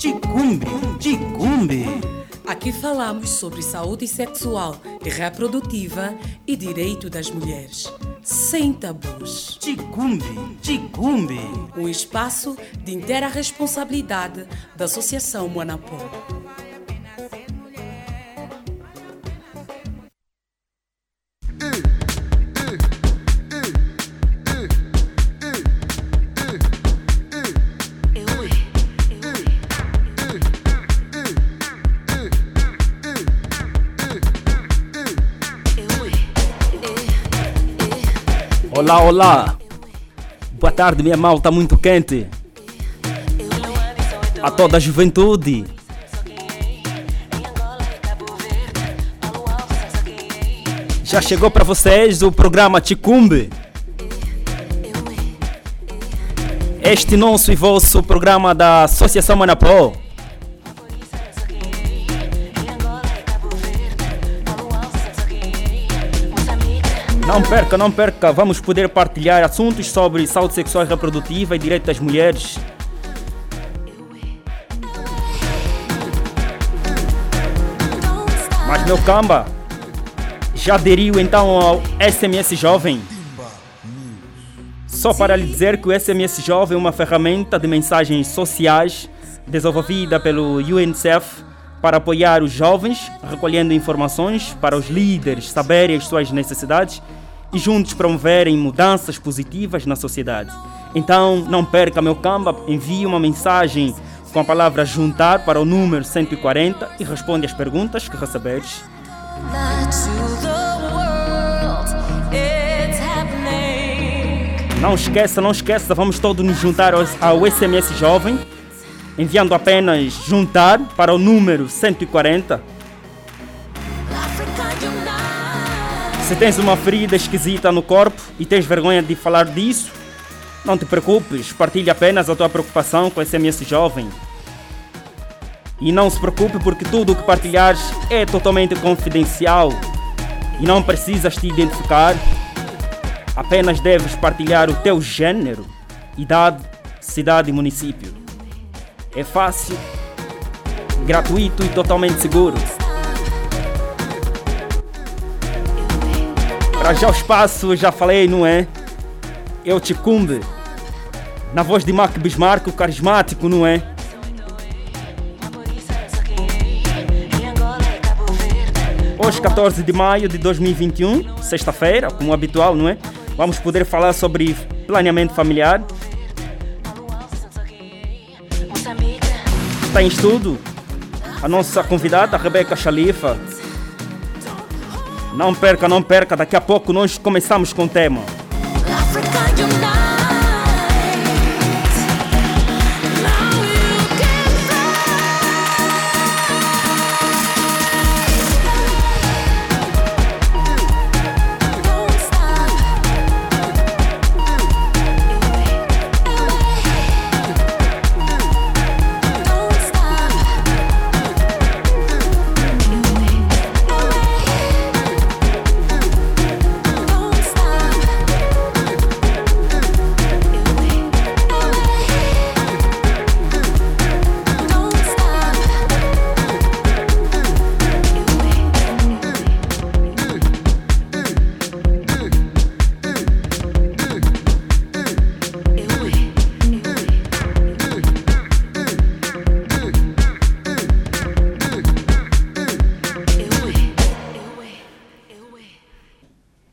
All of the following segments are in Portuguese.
Ticumbe, Ticumbe. Aqui falamos sobre saúde sexual e reprodutiva e direito das mulheres, sem tabus. Ticumbe, Ticumbe. Um espaço de inteira responsabilidade da Associação Moanapó. Olá, olá. Boa tarde, minha malta muito quente. A toda a juventude. Já chegou para vocês o programa Ticumbe. Este nosso e vosso programa da Associação Manapó. Não perca, não perca, vamos poder partilhar assuntos sobre saúde sexual e reprodutiva e direito das mulheres. Mas meu camba, já aderiu então ao SMS Jovem? Só para lhe dizer que o SMS Jovem é uma ferramenta de mensagens sociais desenvolvida pelo UNICEF para apoiar os jovens, recolhendo informações para os líderes saberem as suas necessidades e juntos promoverem mudanças positivas na sociedade. Então, não perca meu camba, envie uma mensagem com a palavra juntar para o número 140 e responde às perguntas que receberes. Não esqueça, não esqueça, vamos todos nos juntar ao SMS Jovem, enviando apenas juntar para o número 140 Se tens uma ferida esquisita no corpo e tens vergonha de falar disso, não te preocupes, partilhe apenas a tua preocupação com esse SMS jovem. E não se preocupe porque tudo o que partilhares é totalmente confidencial e não precisas te identificar. Apenas deves partilhar o teu gênero, idade, cidade e município. É fácil, gratuito e totalmente seguro. Já o espaço, já falei, não é? Eu te cumbe. Na voz de Mark Bismarck, o carismático, não é? Hoje, 14 de maio de 2021, sexta-feira, como habitual, não é? Vamos poder falar sobre planeamento familiar. Está em estudo a nossa convidada, Rebeca Chalifa, não perca, não perca, daqui a pouco nós começamos com o tema.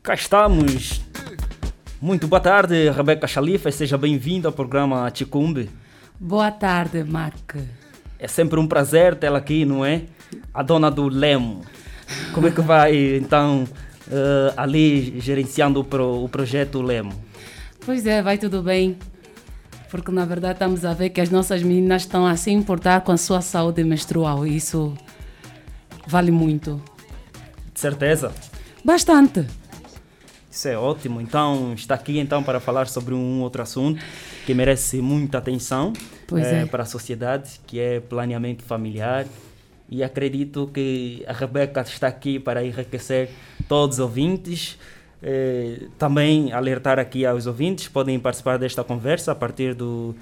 Cá estamos. Muito boa tarde, Rebeca Chalifa. Seja bem-vinda ao programa Ticumbe. Boa tarde, Mark. É sempre um prazer tê-la aqui, não é? A dona do Lemo. Como é que vai, então, uh, ali gerenciando o, pro, o projeto Lemo? Pois é, vai tudo bem. Porque, na verdade, estamos a ver que as nossas meninas estão a se importar com a sua saúde menstrual. Isso vale muito. De certeza? Bastante. Isso é ótimo. Então, está aqui então para falar sobre um outro assunto que merece muita atenção é, é. para a sociedade, que é planeamento familiar. E acredito que a Rebeca está aqui para enriquecer todos os ouvintes. É, também alertar aqui aos ouvintes, podem participar desta conversa a partir do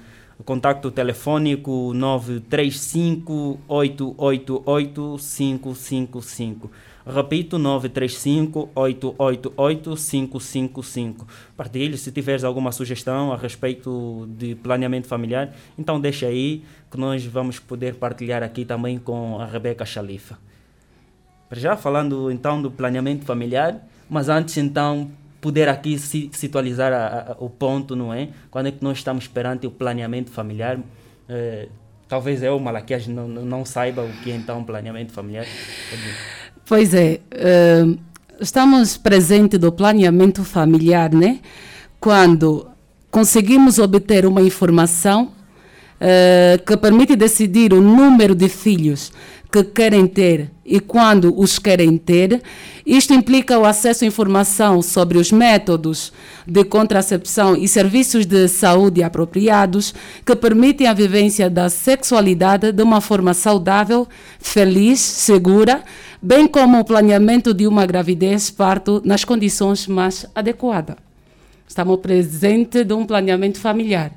Contacto telefônico 935 888 555. Repito, 935 888 555. Partilhe se tiveres alguma sugestão a respeito de planeamento familiar, então deixa aí que nós vamos poder partilhar aqui também com a Rebeca Chalifa. Já falando então do planeamento familiar, mas antes então poder aqui a, o ponto, não é? Quando é que nós estamos perante o planeamento familiar? É, talvez eu, Malaquias, não, não saiba o que é então planeamento familiar. Pois é, uh, estamos presente do planeamento familiar, né? Quando conseguimos obter uma informação uh, que permite decidir o número de filhos que querem ter e quando os querem ter. Isto implica o acesso à informação sobre os métodos de contracepção e serviços de saúde apropriados que permitem a vivência da sexualidade de uma forma saudável, feliz, segura, bem como o planeamento de uma gravidez parto nas condições mais adequadas. Estamos presentes de um planeamento familiar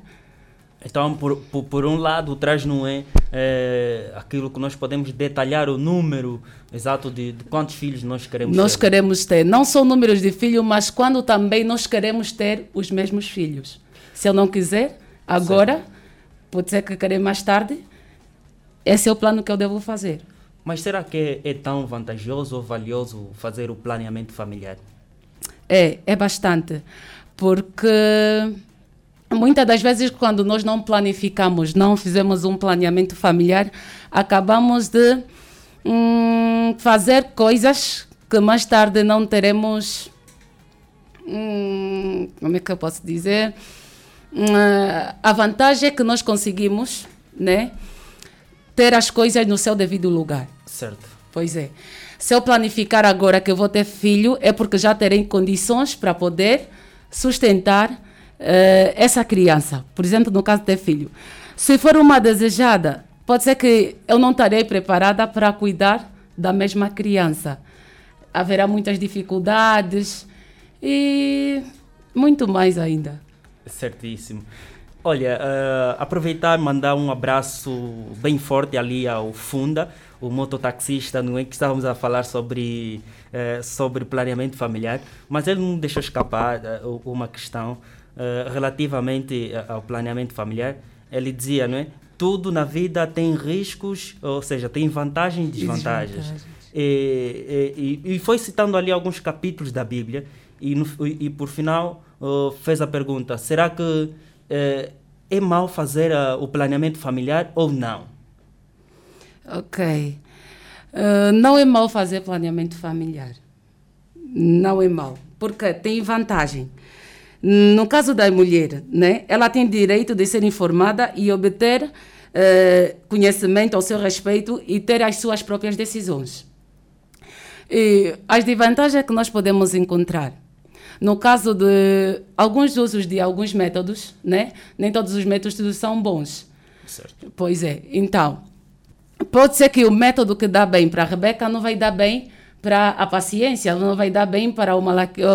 então, por, por, por, um lado, traz não é, é, aquilo que nós podemos detalhar o número exato de, de quantos filhos nós queremos nós ter. Nós queremos ter, não só números de filhos, mas quando também nós queremos ter os mesmos filhos. Se eu não quiser, agora, certo. pode ser que querer mais tarde, esse é o plano que eu devo fazer. Mas será que é, é tão vantajoso ou valioso fazer o planeamento familiar? É, é bastante. Porque Muitas das vezes, quando nós não planificamos, não fizemos um planeamento familiar, acabamos de hum, fazer coisas que mais tarde não teremos. Hum, como é que eu posso dizer? Hum, a vantagem é que nós conseguimos né, ter as coisas no seu devido lugar. Certo. Pois é. Se eu planificar agora que eu vou ter filho, é porque já terei condições para poder sustentar uh, essa criança, por exemplo, no caso de ter filho, se for uma desejada, pode ser que eu não estarei preparada para cuidar da mesma criança. Haverá muitas dificuldades e muito mais ainda. Certíssimo. Olha, uh, aproveitar e mandar um abraço bem forte ali ao Funda, o mototaxista, não é que estávamos a falar sobre, uh, sobre planeamento familiar, mas ele não deixou escapar uh, uma questão uh, relativamente ao planeamento familiar, ele dizia, não é? Tudo na vida tem riscos, ou seja, tem vantagens e desvantagens. desvantagens. E, e, e, foi citando ali alguns capítulos da Bíblia e, no, e por final uh, fez a pergunta: será que uh, é mal fazer uh, o planeamento familiar ou não? Ok. não é mal fazer planeamento familiar. Não é mal. Porque tem vantagem. No caso da mulher, né, ela tem direito de ser informada e obter eh, conhecimento ao seu respeito e ter as suas próprias decisões. E as desvantagens que nós podemos encontrar. No caso de alguns usos de alguns métodos, né, nem todos os métodos são bons. Certo. Pois é. Então, pode ser que o método que dá bem para a Rebeca não vai dar bem para a paciência, não vai dar bem para, o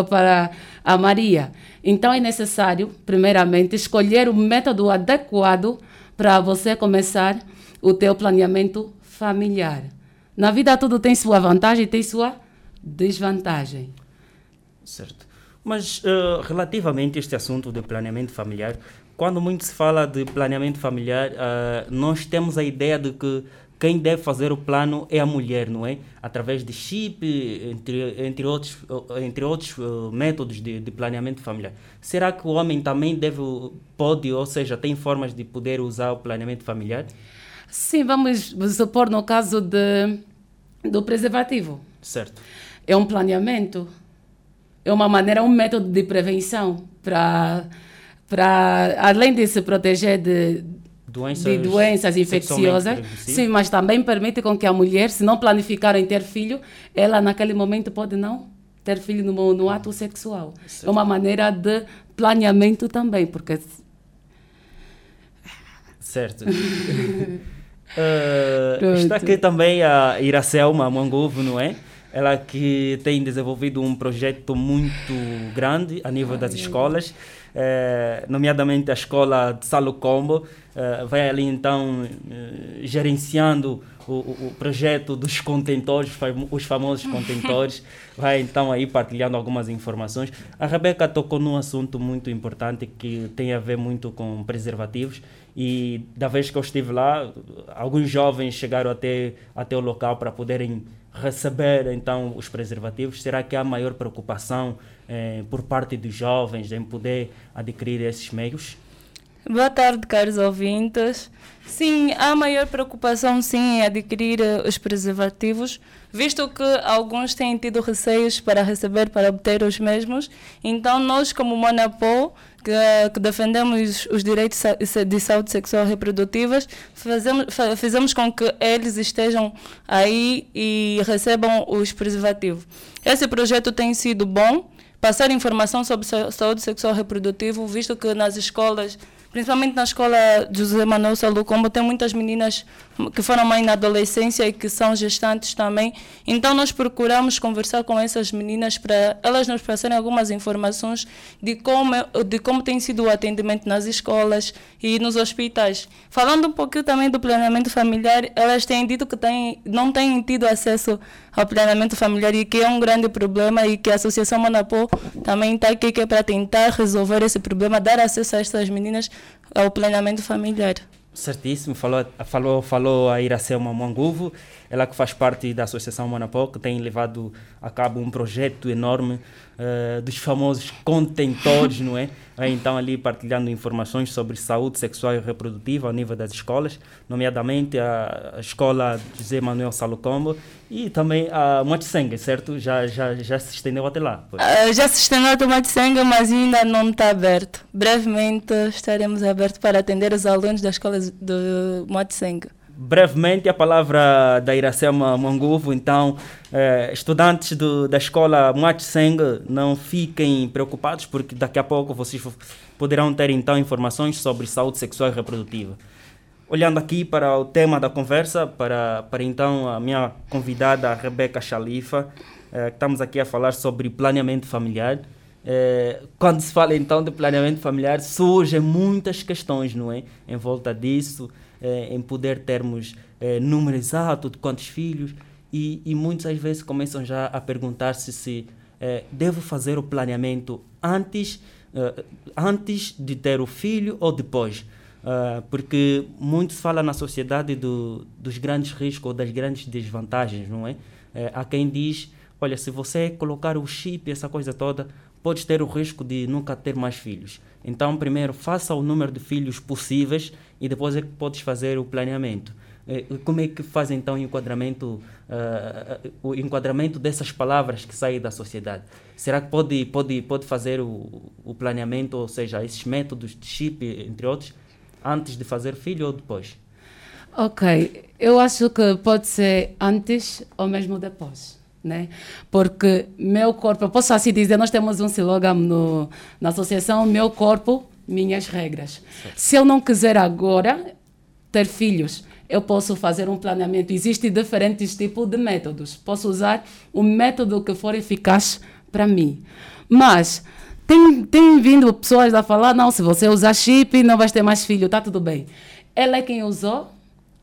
para a Maria. Então é necessário, primeiramente, escolher o método adequado para você começar o teu planeamento familiar. Na vida tudo tem sua vantagem e tem sua desvantagem. Certo. Mas uh, relativamente a este assunto de planeamento familiar, quando muito se fala de planeamento familiar, uh, nós temos a ideia de que quem deve fazer o plano é a mulher, não é? Através de chip, entre, entre outros, entre outros uh, métodos de, de, planeamento familiar. Será que o homem também deve, pode, ou seja, tem formas de poder usar o planeamento familiar? Sim, vamos supor no caso de, do preservativo. Certo. É um planeamento, é uma maneira, um método de prevenção para, para além de se proteger de doenças, de doenças infecciosas, sim, mas também permite com que a mulher, se não planificar em ter filho, ela naquele momento pode não ter filho no, no ato sexual. Certo. É uma maneira de planeamento também, porque... Certo. uh, está aqui também a Iracelma Mangovo, não é? Ela que tem desenvolvido um projeto muito grande a nível das escolas eh, nomeadamente a escola de Salo Combo, eh, vai ali então eh, gerenciando o, o, projeto dos contentores, os famosos contentores, vai então aí partilhando algumas informações. A Rebeca tocou num assunto muito importante que tem a ver muito com preservativos e da vez que eu estive lá, alguns jovens chegaram até, até o local para poderem receber então os preservativos. Será que há maior preocupação eh, por parte dos jovens em poder adquirir esses meios? Boa tarde, caros ouvintes. Sim, há maior preocupação sim em adquirir uh, os preservativos, visto que alguns têm tido receios para receber, para obter os mesmos. Então, nós, como Monapol, que, que defendemos os direitos de saúde sexual reprodutivas, fazemos, fazemos com que eles estejam aí e recebam os preservativos. Esse projeto tem sido bom, passar informação sobre saúde sexual reprodutiva, visto que nas escolas principalmente na escola José Manuel como tem muitas meninas que foram mãe na adolescência e que são gestantes também. Então nós procuramos conversar com essas meninas para elas nos passarem algumas informações de como, de como tem sido o atendimento nas escolas e nos hospitais. Falando um pouquinho também do planeamento familiar, elas têm dito que têm, não têm tido acesso ao planeamento familiar e que é um grande problema e que a Associação Monapô também está aqui é para tentar resolver esse problema, dar acesso a essas meninas ao planeamento familiar. Certíssimo, falou, falou, falou a Iracema Manguvo, ela que faz parte da Associação Monapó, que tem levado a cabo um projeto enorme uh, dos famosos contentores, não é? Então, ali partilhando informações sobre saúde sexual e reprodutiva ao nível das escolas, nomeadamente a, a escola José Manuel Salocombo e também a Matsenga, certo? Já, já, já se estendeu até lá? Uh, já se estendeu até Matsenga, mas ainda não está aberto. Brevemente estaremos abertos para atender os alunos da escola de Matsenga brevemente a palavra da Iracema Manguvo. Então, eh, estudantes do, da escola Muatseng, não fiquem preocupados, porque daqui a pouco vocês poderão ter então informações sobre saúde sexual e reprodutiva. Olhando aqui para o tema da conversa, para, para então a minha convidada, a Rebeca Chalifa, eh, estamos aqui a falar sobre planeamento familiar. Eh, quando se fala então de planeamento familiar, surgem muitas questões, não é? Em volta disso em poder termos eh, número exato de quantos filhos e, e muitas às vezes começam já a perguntar-se se eh, devo fazer o planeamento antes, eh, antes de ter o filho ou depois. Uh, porque muito se fala na sociedade do, dos grandes riscos ou das grandes desvantagens, não é? é? Há quem diz, olha, se você colocar o chip, essa coisa toda, pode ter o risco de nunca ter mais filhos. Então, primeiro, faça o número de filhos possíveis e depois é que podes fazer o planeamento. Eh, como é que faz então o enquadramento, uh, o enquadramento dessas palavras que saem da sociedade? Será que pode, pode, pode fazer o, o planeamento, ou seja, esses métodos de chip, entre outros, antes de fazer filho ou depois? Ok, eu acho que pode ser antes ou mesmo depois. Né? Porque meu corpo, eu posso assim dizer, nós temos um slogan no, na associação, meu corpo, minhas regras. Certo. Se eu não quiser agora ter filhos, eu posso fazer um planeamento. Existem diferentes tipos de métodos. Posso usar o método que for eficaz para mim. Mas tem, tem vindo pessoas a falar: não, se você usar chip, não vai ter mais filho, tá tudo bem. Ela é quem usou,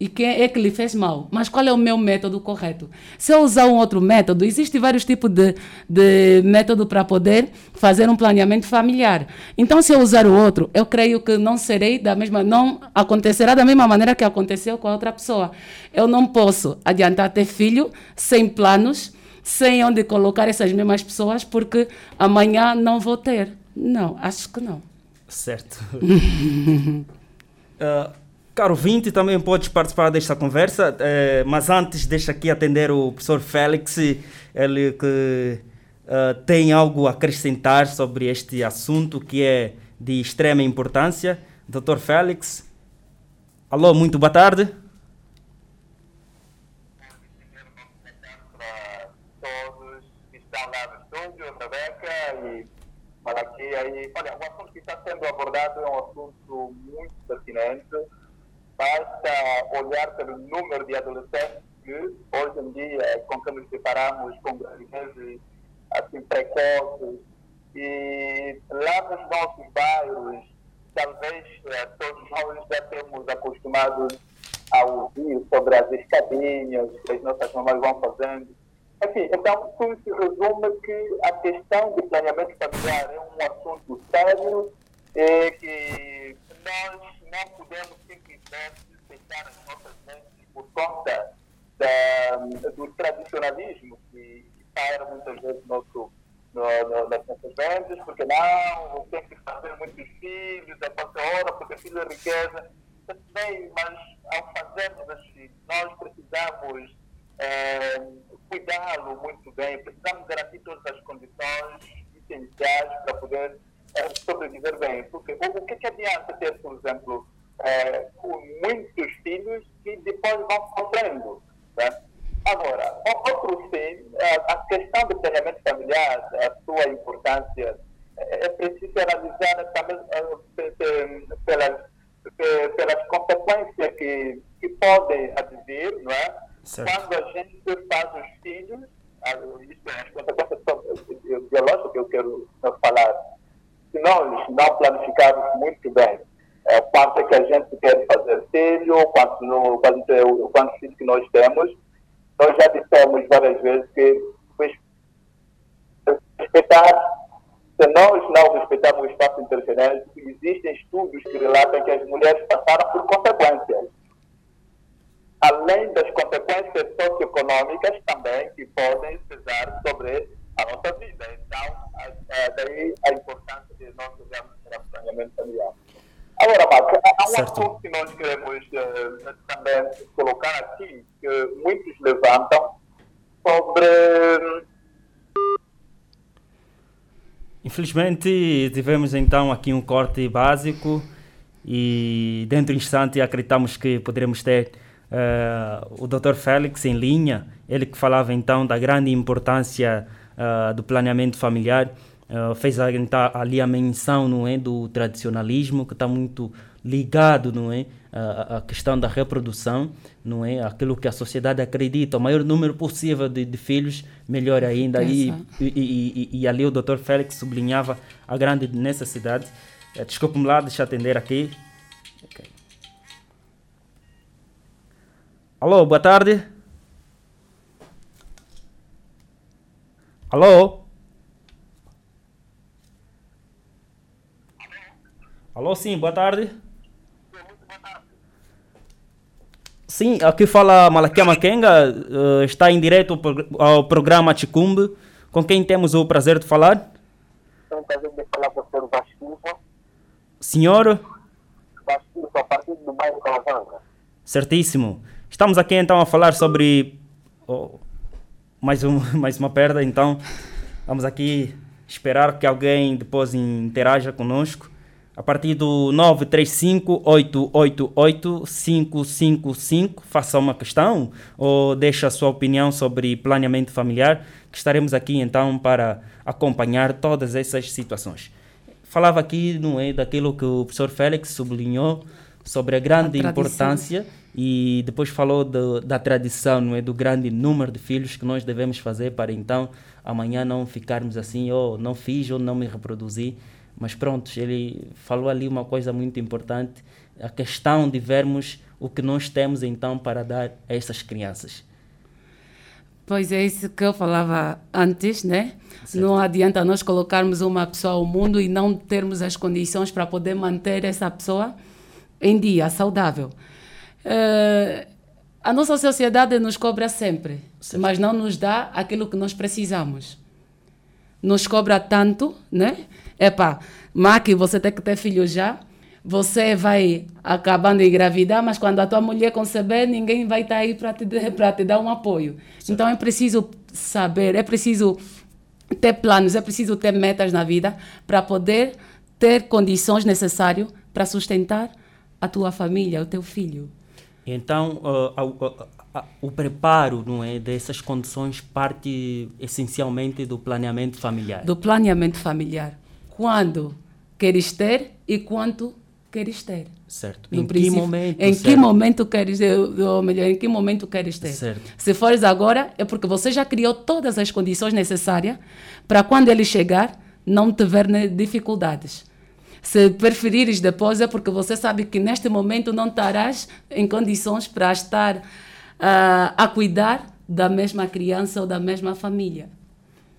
e quem é que lhe fez mal. Mas qual é o meu método correto? Se eu usar um outro método, existem vários tipos de, de método para poder fazer um planeamento familiar. Então, se eu usar o outro, eu creio que não serei da mesma, não acontecerá da mesma maneira que aconteceu com a outra pessoa. Eu não posso adiantar ter filho sem planos, sem onde colocar essas mesmas pessoas, porque amanhã não vou ter. Não, acho que não. Certo. uh, Caro Vinte, também podes participar desta conversa, eh, mas antes deixa aqui atender o professor Félix, ele que uh, tem algo a acrescentar sobre este assunto que é de extrema importância. Doutor Félix, alô, muito boa tarde. olha, o assunto que está sendo abordado é um assunto muito pertinente basta olhar pelo número de adolescentes que hoje em dia, com que nos deparamos com gravidezes assim precoces, E lá nos nossos bairros, talvez eh, todos nós já temos acostumados a ouvir sobre as escadinhas que as nossas mamães vão fazendo. Enfim, então tudo se resume que a questão de planeamento familiar é um assunto sério e que nós não podemos as nossas mentes por conta da, do tradicionalismo que paira muitas vezes nosso, no, no, nas nossas mentes, porque não, tem que fazer muitos filhos, a qualquer hora, porque filho é riqueza. Bem, mas ao fazermos assim, nós precisamos é, cuidá-lo muito bem, precisamos garantir todas as condições essenciais para poder é, sobreviver bem. Porque o, o que, que adianta ter, por exemplo, é, Certo. Quando a gente faz os filhos, isso é as consequências biológicas que eu quero falar, se nós não planificarmos muito bem é, quanto é que a gente quer fazer filho, quantos, quantos, quantos filhos que nós temos, nós já dissemos várias vezes que respeitar, se nós não respeitarmos o espaço intergenético, existem estudos que relatam que as mulheres passaram por consequências. Além das consequências socioeconômicas também que podem pesar sobre a nossa vida. Então, daí a importância de nós olharmos para o planeamento familiar. Agora, Marco, há um certo. assunto que nós queremos uh, também colocar aqui, que muitos levantam, sobre. Infelizmente, tivemos então aqui um corte básico e dentro de um instante acreditamos que poderemos ter uh, o Dr. Félix em linha, ele que falava então da grande importância uh, do planeamento familiar Uh, fez então, ali a menção não é, do tradicionalismo, que está muito ligado não é, à, questão da reprodução, não é, aquilo que a sociedade acredita, o maior número possível de, de filhos, melhor ainda. E, e, e, e, ali o Dr. Félix sublinhava a grande necessidade. Desculpe-me lá, deixa eu atender aqui. Alô, boa tarde. Alô? Alô, sim, boa tarde. Sim, aqui fala Malakia Makenga, uh, está em direto ao programa Chicumbe. Com quem temos o prazer de falar? Tenho o prazer de falar com o senhor Vasquilva. Senhor? Vasquilva, a partir do bairro Calavanga. Certíssimo. Estamos aqui então a falar sobre oh, mais, um, mais uma perda, então vamos aqui esperar que alguém depois interaja conosco a partir do 935-888-555, faça uma questão ou deixe a sua opinião sobre planeamento familiar, que estaremos aqui então para acompanhar todas essas situações. Falava aqui não é, daquilo que o professor Félix sublinhou sobre a grande a importância e depois falou de, da tradição, não é, do grande número de filhos que nós devemos fazer para então amanhã não ficarmos assim, ou oh, não fiz ou não me reproduzi mas pronto, ele falou ali uma coisa muito importante, a questão de vermos o que nós temos então para dar a essas crianças. Pois é isso que eu falava antes, né? Certo. Não adianta nós colocarmos uma pessoa ao mundo e não termos as condições para poder manter essa pessoa em dia, saudável. Uh, a nossa sociedade nos cobra sempre, certo. mas não nos dá aquilo que nós precisamos. Nos cobra tanto, né? Epá, Maqui, você tem que ter filho já. Você vai acabando de engravidar, mas quando a tua mulher conceber, ninguém vai estar tá aí para te, te dar um apoio. Sim. Então é preciso saber, é preciso ter planos, é preciso ter metas na vida para poder ter condições necessárias para sustentar a tua família, o teu filho. Então, uh, uh, uh, o preparo não é, dessas condições parte essencialmente do planeamento familiar. Do planeamento familiar quando queres ter e quanto queres ter. Certo. em que momento? Em certo. que momento queres, ou melhor, em que momento queres ter? Certo. Se fores agora, é porque você já criou todas as condições necessárias para quando ele chegar, não tiver dificuldades. Se preferires depois é porque você sabe que neste momento não estarás em condições para estar uh, a cuidar da mesma criança ou da mesma família.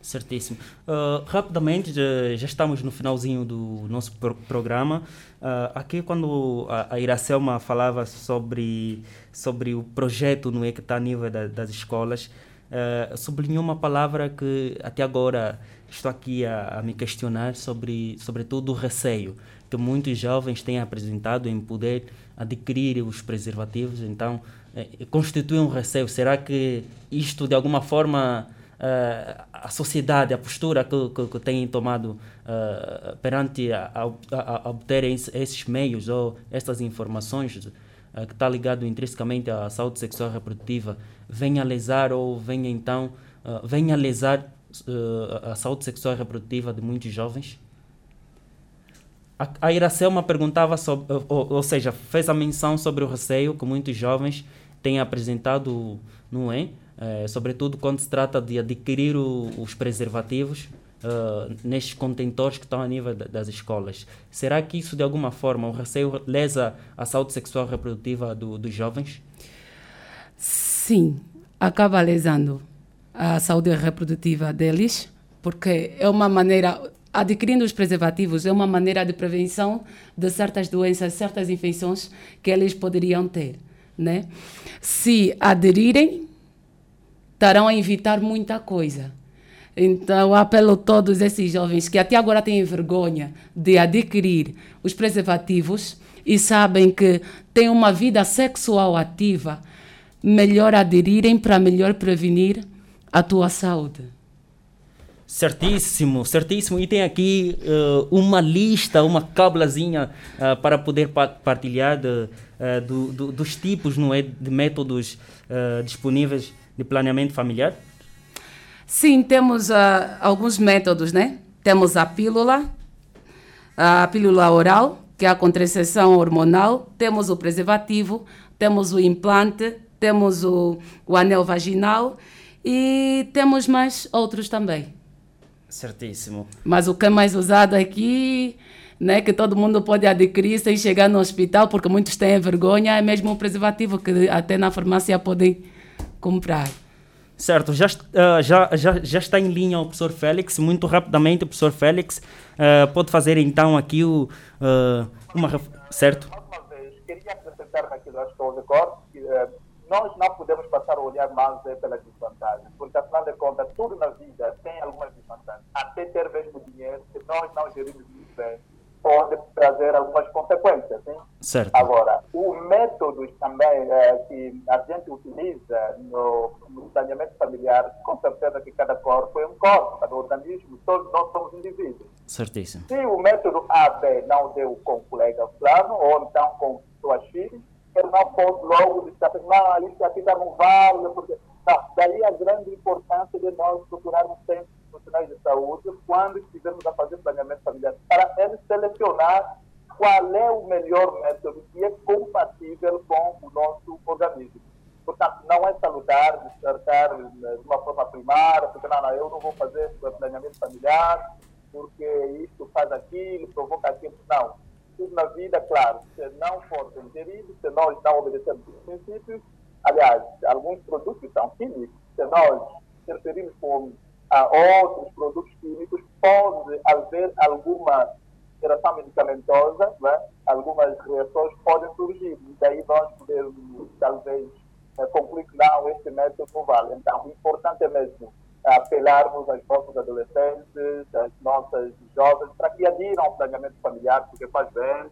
Certíssimo. Uh, rapidamente, já, estamos no finalzinho do nosso pro programa. Uh, aqui, quando a, Iracelma falava sobre, sobre o projeto no é, está a nível da, das escolas, uh, sublinhou uma palavra que até agora estou aqui a, a me questionar sobre, sobretudo o receio que muitos jovens têm apresentado em poder adquirir os preservativos. Então, eh, constitui um receio. Será que isto, de alguma forma, uh, a sociedade, a postura que, que, que tem tomado uh, perante a, a, a, obter esses meios ou estas informações uh, que está ligado intrinsecamente à saúde sexual reprodutiva, venha a lesar ou venha então venha a lesar a saúde sexual e reprodutiva de muitos jovens? A, a Iracelma perguntava sobre, ou, ou seja, fez a menção sobre o receio que muitos jovens têm apresentado, não é? é, sobretudo quando se trata de adquirir o, os preservativos uh, nestes contentores que estão a nível das escolas. Será que isso, de alguma forma, o receio lesa a saúde sexual reprodutiva do, dos jovens? Sim, acaba lesando a saúde reprodutiva deles, porque é uma maneira adquirindo os preservativos é uma maneira de prevenção de certas doenças, certas infecções que eles poderiam ter, né? Se aderirem, estarão a evitar muita coisa. Então, apelo a todos esses jovens que até agora têm vergonha de adquirir os preservativos e sabem que têm uma vida sexual ativa, melhor aderirem para melhor prevenir a tua saúde. Certíssimo, certíssimo. E tem aqui uh, uma lista, uma cablazinha uh, para poder partilhar de, uh, do, do, dos tipos não é, de métodos disponíveis de planeamento familiar? Sim, temos alguns métodos, né? Temos a pílula, a pílula oral, que é a contracepção hormonal, temos o preservativo, temos o implante, temos o, o anel vaginal e temos mais outros também. Certíssimo. Mas o que é mais usado aqui, né, que todo mundo pode adquirir sem chegar no hospital, porque muitos têm vergonha, é mesmo o preservativo que até na farmácia podem comprar. Certo, já, uh, já, já, já está em linha o professor Félix. Muito rapidamente, o professor Félix uh, pode fazer então aqui o, uh, uma. Certo? Mais uma vez, queria acrescentar naquilo que estou de acordo, que nós não podemos passar a olhar mais pelas desvantagens, porque afinal de contas, tudo na vida tem algumas desvantagens. Até ter mesmo dinheiro, se nós não gerimos muito bem pode trazer algumas consequências. Sim? Certo. Agora, os métodos também é, que a gente utiliza no, no planeamento familiar, com certeza que cada corpo é um corpo, cada organismo, todos nós somos indivíduos. Certíssimo. Se o método AB não deu com o colega fulano, ou então com suas filhas, eu não posso logo dizer, não, isso aqui está no vale, porque... Não, daí a grande importância de nós procurarmos sempre profissionais de saúde quando estivermos a fazer planeamento familiar, para eles selecionar qual é o melhor método que é compatível com o nosso organismo. Portanto, não é salutar descartar de uma forma primária, porque não, não, eu não vou fazer planeamento familiar, porque isso faz aquilo, provoca aquilo. Não. Tudo na vida, claro, se não for ingerido, se nós não obedecermos os princípios, aliás, alguns produtos são químicos, se nós interferimos com a outros produtos químicos, pode haver alguma interação medicamentosa, né? algumas reações podem surgir. E daí nós podemos, talvez, eh, concluir que não, este método não vale. Então, o importante é mesmo apelarmos aos nossos adolescentes, às nossas jovens, para que adiram ao planeamento familiar, porque faz bem.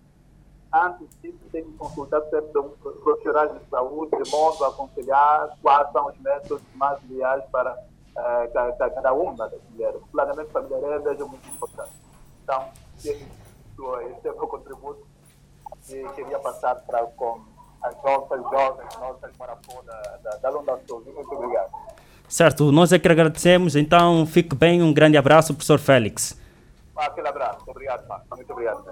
Antes disso, tem que consultar sempre um profissionais de saúde, de modo a aconselhar quais são os métodos mais ideais para uh, cada, uma das mulheres. O planeamento familiar é mesmo muito importante. Então, esse, esse é o meu contributo e queria passar para com as nossas jovens, nossas marapô da, da, Sul. Muito obrigado. Certo, nós é que agradecemos. Então, fique bem. Um grande abraço, professor Félix. Ah, aquele abraço. Obrigado, Marco. Muito obrigado.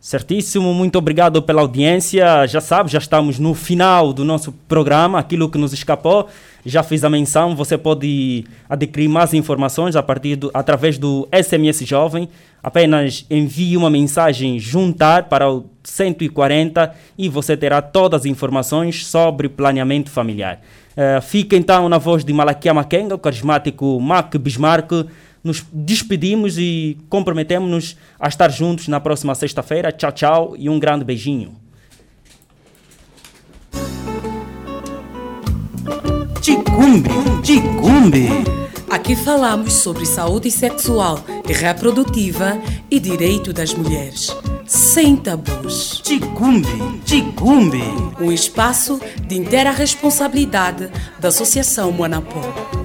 Certíssimo, muito obrigado pela audiência. Já sabe, já estamos no final do nosso programa, aquilo que nos escapou. Já fiz a menção, você pode adquirir mais informações a partir do, através do SMS Jovem. Apenas envie uma mensagem juntar para o 140 e você terá todas as informações sobre planeamento familiar. Uh, fica então na voz de Malakia Makenga, o carismático Mac Bismarck. Nos despedimos e comprometemos-nos a estar juntos na próxima sexta-feira. Tchau, tchau e um grande beijinho. Ticumbe, Ticumbe. Aqui falamos sobre saúde sexual e reprodutiva e direito das mulheres. Sem tabus. Ticumbe, Ticumbe. Um espaço de inteira responsabilidade da Associação Monapó.